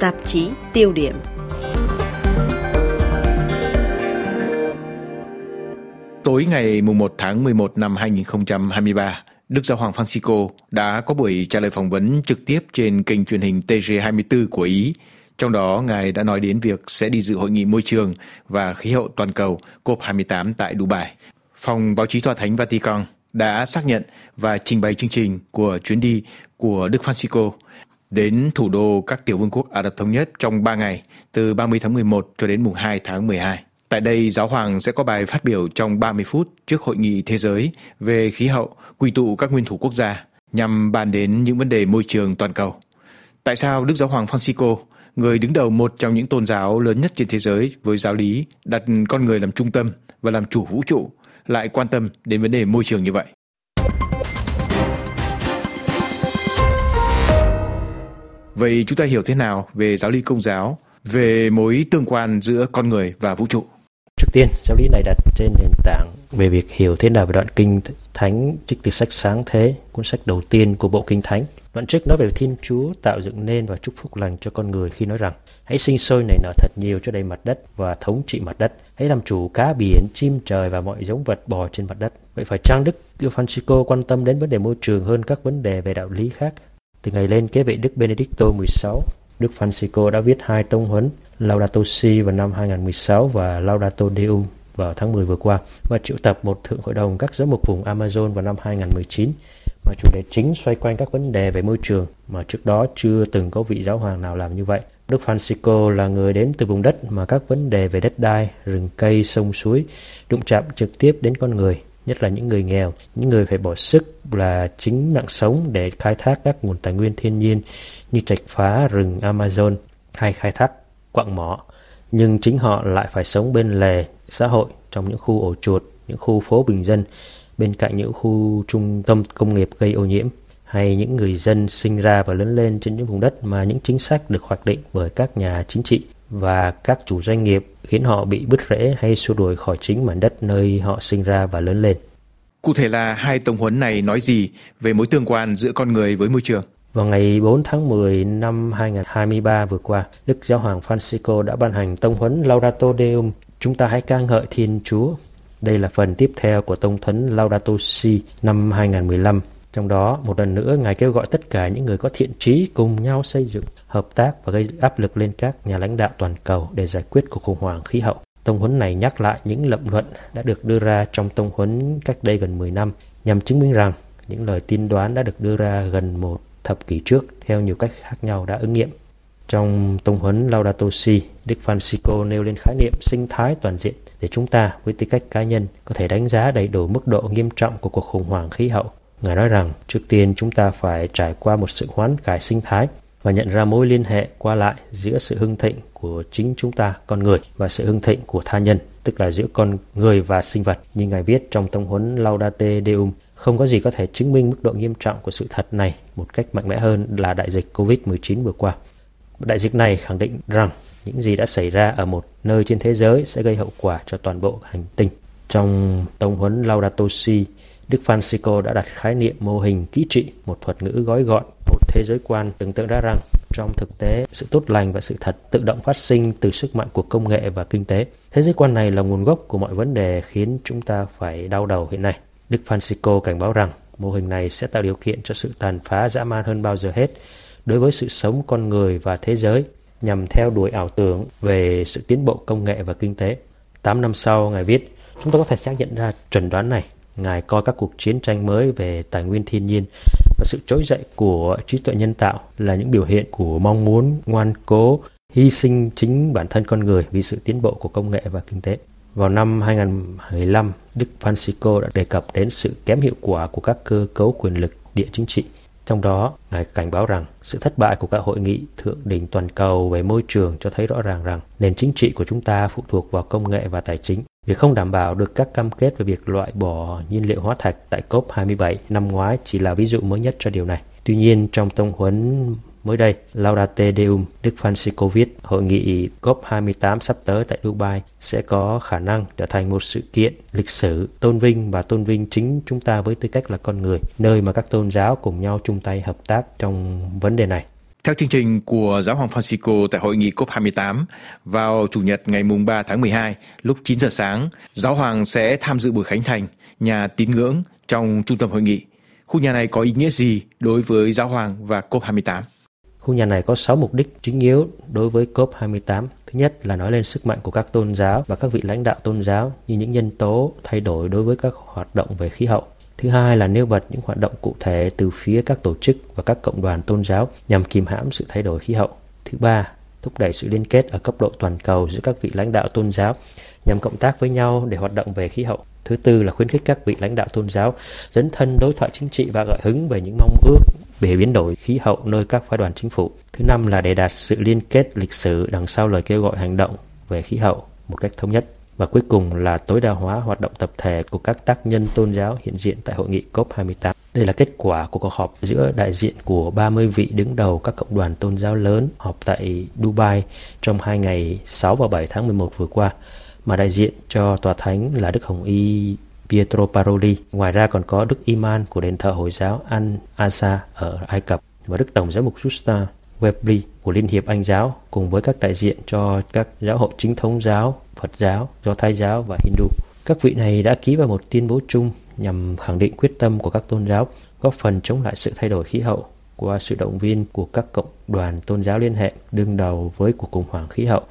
tạp chí tiêu điểm. Tối ngày 1 tháng 11 năm 2023, Đức Giáo hoàng Francisco đã có buổi trả lời phỏng vấn trực tiếp trên kênh truyền hình TG24 của Ý. Trong đó, Ngài đã nói đến việc sẽ đi dự hội nghị môi trường và khí hậu toàn cầu COP28 tại Dubai. Phòng báo chí tòa thánh Vatican đã xác nhận và trình bày chương trình của chuyến đi của Đức Francisco đến thủ đô các tiểu vương quốc Ả Rập Thống Nhất trong 3 ngày, từ 30 tháng 11 cho đến mùng 2 tháng 12. Tại đây, Giáo hoàng sẽ có bài phát biểu trong 30 phút trước Hội nghị Thế giới về khí hậu, quy tụ các nguyên thủ quốc gia nhằm bàn đến những vấn đề môi trường toàn cầu. Tại sao Đức Giáo hoàng Francisco, người đứng đầu một trong những tôn giáo lớn nhất trên thế giới với giáo lý đặt con người làm trung tâm và làm chủ vũ trụ, lại quan tâm đến vấn đề môi trường như vậy? Vậy chúng ta hiểu thế nào về giáo lý công giáo, về mối tương quan giữa con người và vũ trụ? Trước tiên, giáo lý này đặt trên nền tảng về việc hiểu thế nào về đoạn kinh thánh trích từ sách Sáng Thế, cuốn sách đầu tiên của bộ kinh thánh. Đoạn trước nói về Thiên Chúa tạo dựng nên và chúc phúc lành cho con người khi nói rằng hãy sinh sôi nảy nở thật nhiều cho đầy mặt đất và thống trị mặt đất. Hãy làm chủ cá biển, chim trời và mọi giống vật bò trên mặt đất. Vậy phải chăng Đức Francisco quan tâm đến vấn đề môi trường hơn các vấn đề về đạo lý khác? Từ ngày lên kế vị Đức Benedicto XVI, Đức Francisco đã viết hai tông huấn Laudato Si vào năm 2016 và Laudato Deum vào tháng 10 vừa qua và triệu tập một thượng hội đồng các giám mục vùng Amazon vào năm 2019 mà chủ đề chính xoay quanh các vấn đề về môi trường mà trước đó chưa từng có vị giáo hoàng nào làm như vậy. Đức Francisco là người đến từ vùng đất mà các vấn đề về đất đai, rừng cây, sông suối đụng chạm trực tiếp đến con người nhất là những người nghèo, những người phải bỏ sức là chính mạng sống để khai thác các nguồn tài nguyên thiên nhiên như trạch phá rừng Amazon hay khai thác quặng mỏ. Nhưng chính họ lại phải sống bên lề xã hội trong những khu ổ chuột, những khu phố bình dân, bên cạnh những khu trung tâm công nghiệp gây ô nhiễm hay những người dân sinh ra và lớn lên trên những vùng đất mà những chính sách được hoạch định bởi các nhà chính trị và các chủ doanh nghiệp khiến họ bị bứt rễ hay xua đuổi khỏi chính mảnh đất nơi họ sinh ra và lớn lên. Cụ thể là hai tổng huấn này nói gì về mối tương quan giữa con người với môi trường? Vào ngày 4 tháng 10 năm 2023 vừa qua, Đức Giáo hoàng Francisco đã ban hành tông huấn Laudato Deum, chúng ta hãy ca ngợi Thiên Chúa. Đây là phần tiếp theo của tông huấn Laudato Si năm 2015 trong đó, một lần nữa, Ngài kêu gọi tất cả những người có thiện trí cùng nhau xây dựng, hợp tác và gây áp lực lên các nhà lãnh đạo toàn cầu để giải quyết cuộc khủng hoảng khí hậu. Tông huấn này nhắc lại những lập luận đã được đưa ra trong tông huấn cách đây gần 10 năm nhằm chứng minh rằng những lời tiên đoán đã được đưa ra gần một thập kỷ trước theo nhiều cách khác nhau đã ứng nghiệm. Trong tông huấn Laudato Si, Đức Francisco nêu lên khái niệm sinh thái toàn diện để chúng ta với tư cách cá nhân có thể đánh giá đầy đủ mức độ nghiêm trọng của cuộc khủng hoảng khí hậu Ngài nói rằng trước tiên chúng ta phải trải qua một sự hoán cải sinh thái và nhận ra mối liên hệ qua lại giữa sự hưng thịnh của chính chúng ta, con người, và sự hưng thịnh của tha nhân, tức là giữa con người và sinh vật. Như Ngài viết trong tông huấn Laudate Deum, không có gì có thể chứng minh mức độ nghiêm trọng của sự thật này một cách mạnh mẽ hơn là đại dịch COVID-19 vừa qua. Đại dịch này khẳng định rằng những gì đã xảy ra ở một nơi trên thế giới sẽ gây hậu quả cho toàn bộ hành tinh. Trong tông huấn Laudato Si, Đức Francisco đã đặt khái niệm mô hình kỹ trị, một thuật ngữ gói gọn, một thế giới quan tưởng tượng ra rằng trong thực tế, sự tốt lành và sự thật tự động phát sinh từ sức mạnh của công nghệ và kinh tế. Thế giới quan này là nguồn gốc của mọi vấn đề khiến chúng ta phải đau đầu hiện nay. Đức Francisco cảnh báo rằng mô hình này sẽ tạo điều kiện cho sự tàn phá dã man hơn bao giờ hết đối với sự sống con người và thế giới nhằm theo đuổi ảo tưởng về sự tiến bộ công nghệ và kinh tế. Tám năm sau, Ngài viết, chúng ta có thể xác nhận ra chuẩn đoán này Ngài coi các cuộc chiến tranh mới về tài nguyên thiên nhiên và sự trỗi dậy của trí tuệ nhân tạo là những biểu hiện của mong muốn ngoan cố hy sinh chính bản thân con người vì sự tiến bộ của công nghệ và kinh tế. Vào năm 2015, Đức Francisco đã đề cập đến sự kém hiệu quả của các cơ cấu quyền lực địa chính trị. Trong đó, Ngài cảnh báo rằng sự thất bại của các hội nghị thượng đỉnh toàn cầu về môi trường cho thấy rõ ràng rằng nền chính trị của chúng ta phụ thuộc vào công nghệ và tài chính. Việc không đảm bảo được các cam kết về việc loại bỏ nhiên liệu hóa thạch tại COP27 năm ngoái chỉ là ví dụ mới nhất cho điều này. Tuy nhiên, trong tông huấn mới đây, Laudate Deum, Đức Francisco viết, hội nghị COP28 sắp tới tại Dubai sẽ có khả năng trở thành một sự kiện lịch sử tôn vinh và tôn vinh chính chúng ta với tư cách là con người, nơi mà các tôn giáo cùng nhau chung tay hợp tác trong vấn đề này. Theo chương trình của Giáo hoàng Francisco tại hội nghị COP28 vào Chủ nhật ngày mùng 3 tháng 12 lúc 9 giờ sáng, Giáo hoàng sẽ tham dự buổi khánh thành nhà tín ngưỡng trong trung tâm hội nghị. Khu nhà này có ý nghĩa gì đối với Giáo hoàng và COP28? Khu nhà này có 6 mục đích chính yếu đối với COP28. Thứ nhất là nói lên sức mạnh của các tôn giáo và các vị lãnh đạo tôn giáo như những nhân tố thay đổi đối với các hoạt động về khí hậu. Thứ hai là nêu bật những hoạt động cụ thể từ phía các tổ chức và các cộng đoàn tôn giáo nhằm kìm hãm sự thay đổi khí hậu. Thứ ba, thúc đẩy sự liên kết ở cấp độ toàn cầu giữa các vị lãnh đạo tôn giáo nhằm cộng tác với nhau để hoạt động về khí hậu. Thứ tư là khuyến khích các vị lãnh đạo tôn giáo dấn thân đối thoại chính trị và gợi hứng về những mong ước về biến đổi khí hậu nơi các phái đoàn chính phủ. Thứ năm là để đạt sự liên kết lịch sử đằng sau lời kêu gọi hành động về khí hậu một cách thống nhất. Và cuối cùng là tối đa hóa hoạt động tập thể của các tác nhân tôn giáo hiện diện tại hội nghị COP28. Đây là kết quả của cuộc họp giữa đại diện của 30 vị đứng đầu các cộng đoàn tôn giáo lớn họp tại Dubai trong hai ngày 6 và 7 tháng 11 vừa qua, mà đại diện cho tòa thánh là Đức Hồng Y Pietro Paroli. Ngoài ra còn có Đức Iman của đền thờ Hồi giáo Al-Asa ở Ai Cập và Đức Tổng giám mục Justa Webley của Liên hiệp Anh giáo cùng với các đại diện cho các giáo hội chính thống giáo, Phật giáo, Do Thái giáo và Hindu. Các vị này đã ký vào một tuyên bố chung nhằm khẳng định quyết tâm của các tôn giáo góp phần chống lại sự thay đổi khí hậu qua sự động viên của các cộng đoàn tôn giáo liên hệ đương đầu với cuộc khủng hoảng khí hậu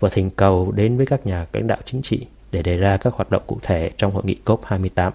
và thỉnh cầu đến với các nhà lãnh đạo chính trị để đề ra các hoạt động cụ thể trong hội nghị COP28.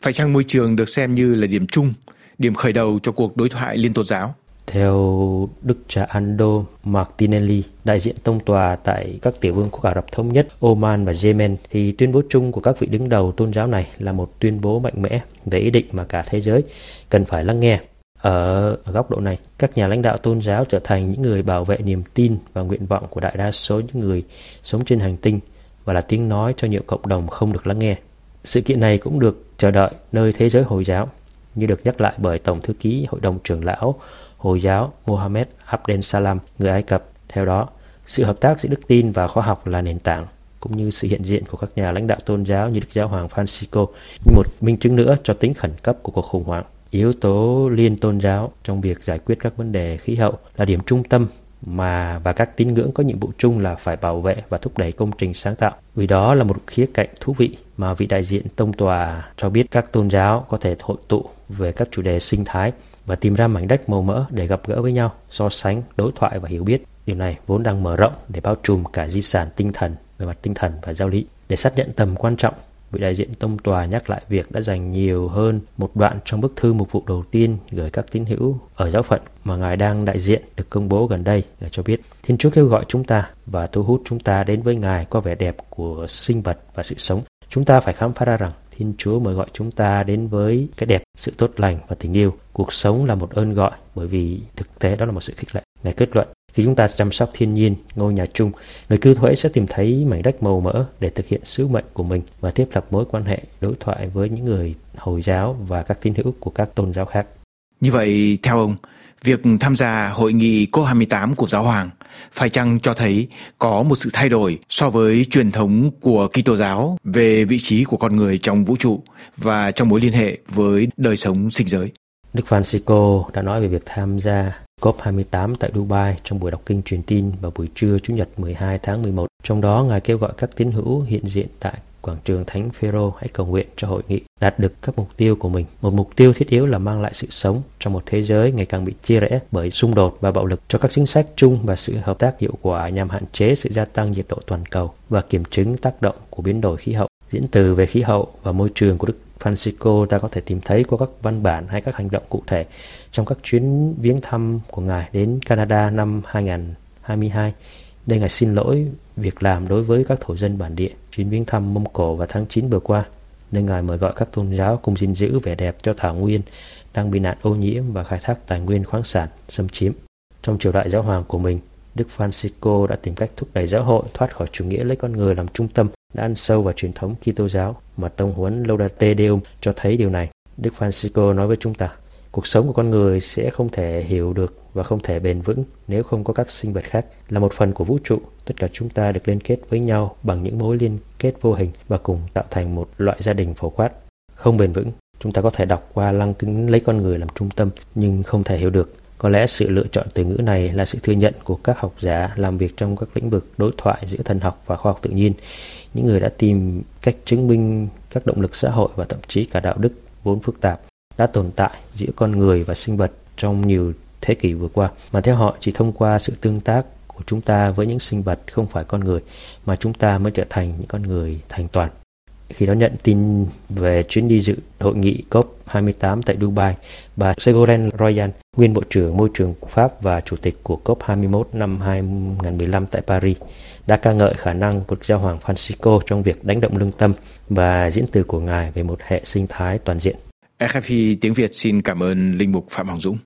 Phải chăng môi trường được xem như là điểm chung, điểm khởi đầu cho cuộc đối thoại liên tôn giáo? Theo Đức cha Ando Martinelli, đại diện tông tòa tại các tiểu vương quốc Ả Rập Thống Nhất, Oman và Yemen, thì tuyên bố chung của các vị đứng đầu tôn giáo này là một tuyên bố mạnh mẽ về ý định mà cả thế giới cần phải lắng nghe. Ở góc độ này, các nhà lãnh đạo tôn giáo trở thành những người bảo vệ niềm tin và nguyện vọng của đại đa số những người sống trên hành tinh và là tiếng nói cho nhiều cộng đồng không được lắng nghe. Sự kiện này cũng được chờ đợi nơi thế giới Hồi giáo, như được nhắc lại bởi Tổng thư ký Hội đồng trưởng lão Hồi giáo Mohammed Abdel Salam, người Ai Cập. Theo đó, sự hợp tác giữa đức tin và khoa học là nền tảng, cũng như sự hiện diện của các nhà lãnh đạo tôn giáo như Đức Giáo Hoàng Francisco như một minh chứng nữa cho tính khẩn cấp của cuộc khủng hoảng. Yếu tố liên tôn giáo trong việc giải quyết các vấn đề khí hậu là điểm trung tâm mà và các tín ngưỡng có nhiệm vụ chung là phải bảo vệ và thúc đẩy công trình sáng tạo. Vì đó là một khía cạnh thú vị mà vị đại diện tông tòa cho biết các tôn giáo có thể hội tụ về các chủ đề sinh thái và tìm ra mảnh đất màu mỡ để gặp gỡ với nhau, so sánh, đối thoại và hiểu biết. Điều này vốn đang mở rộng để bao trùm cả di sản tinh thần về mặt tinh thần và giáo lý. Để xác nhận tầm quan trọng vị đại diện tông tòa nhắc lại việc đã dành nhiều hơn một đoạn trong bức thư mục vụ đầu tiên gửi các tín hữu ở giáo phận mà ngài đang đại diện được công bố gần đây để cho biết Thiên Chúa kêu gọi chúng ta và thu hút chúng ta đến với ngài qua vẻ đẹp của sinh vật và sự sống. Chúng ta phải khám phá ra rằng Thiên Chúa mời gọi chúng ta đến với cái đẹp, sự tốt lành và tình yêu. Cuộc sống là một ơn gọi bởi vì thực tế đó là một sự khích lệ. Ngài kết luận, khi chúng ta chăm sóc thiên nhiên, ngôi nhà chung, người cư thuế sẽ tìm thấy mảnh đất màu mỡ để thực hiện sứ mệnh của mình và thiết lập mối quan hệ đối thoại với những người Hồi giáo và các tín hữu của các tôn giáo khác. Như vậy, theo ông, việc tham gia hội nghị COP28 của Giáo Hoàng phải chăng cho thấy có một sự thay đổi so với truyền thống của Kitô giáo về vị trí của con người trong vũ trụ và trong mối liên hệ với đời sống sinh giới? Đức Francisco đã nói về việc tham gia COP28 tại Dubai trong buổi đọc kinh truyền tin vào buổi trưa Chủ nhật 12 tháng 11. Trong đó, Ngài kêu gọi các tín hữu hiện diện tại quảng trường Thánh Phêrô hãy cầu nguyện cho hội nghị đạt được các mục tiêu của mình. Một mục tiêu thiết yếu là mang lại sự sống trong một thế giới ngày càng bị chia rẽ bởi xung đột và bạo lực cho các chính sách chung và sự hợp tác hiệu quả nhằm hạn chế sự gia tăng nhiệt độ toàn cầu và kiểm chứng tác động của biến đổi khí hậu. Diễn từ về khí hậu và môi trường của Đức Francisco ta có thể tìm thấy qua các văn bản hay các hành động cụ thể trong các chuyến viếng thăm của Ngài đến Canada năm 2022. Đây Ngài xin lỗi việc làm đối với các thổ dân bản địa. Chuyến viếng thăm Mông Cổ vào tháng 9 vừa qua, nơi Ngài mời gọi các tôn giáo cùng gìn giữ vẻ đẹp cho thảo nguyên đang bị nạn ô nhiễm và khai thác tài nguyên khoáng sản xâm chiếm. Trong triều đại giáo hoàng của mình, Đức Francisco đã tìm cách thúc đẩy giáo hội thoát khỏi chủ nghĩa lấy con người làm trung tâm đã ăn sâu vào truyền thống Kitô giáo mà tông huấn Laudate Deum cho thấy điều này. Đức Francisco nói với chúng ta, cuộc sống của con người sẽ không thể hiểu được và không thể bền vững nếu không có các sinh vật khác. Là một phần của vũ trụ, tất cả chúng ta được liên kết với nhau bằng những mối liên kết vô hình và cùng tạo thành một loại gia đình phổ quát. Không bền vững, chúng ta có thể đọc qua lăng kính lấy con người làm trung tâm nhưng không thể hiểu được Có lẽ sự lựa chọn từ ngữ này là sự thừa nhận của các học giả làm việc trong các lĩnh vực đối thoại giữa thần học và khoa học tự nhiên, những người đã tìm cách chứng minh các động lực xã hội và thậm chí cả đạo đức vốn phức tạp đã tồn tại giữa con người và sinh vật trong nhiều thế kỷ vừa qua, mà theo họ chỉ thông qua sự tương tác của chúng ta với những sinh vật không phải con người mà chúng ta mới trở thành những con người thành toàn. Khi đó nhận tin về chuyến đi dự hội nghị COP28 tại Dubai, bà Ségolène Royal, nguyên Bộ trưởng Môi trường của Pháp và Chủ tịch của COP21 năm 2015 tại Paris, đã ca ngợi khả năng của Giáo hoàng Francisco trong việc đánh động lương tâm và diễn từ của Ngài về một hệ sinh thái toàn diện. RFI tiếng Việt xin cảm ơn Linh Mục Phạm Hoàng Dũng.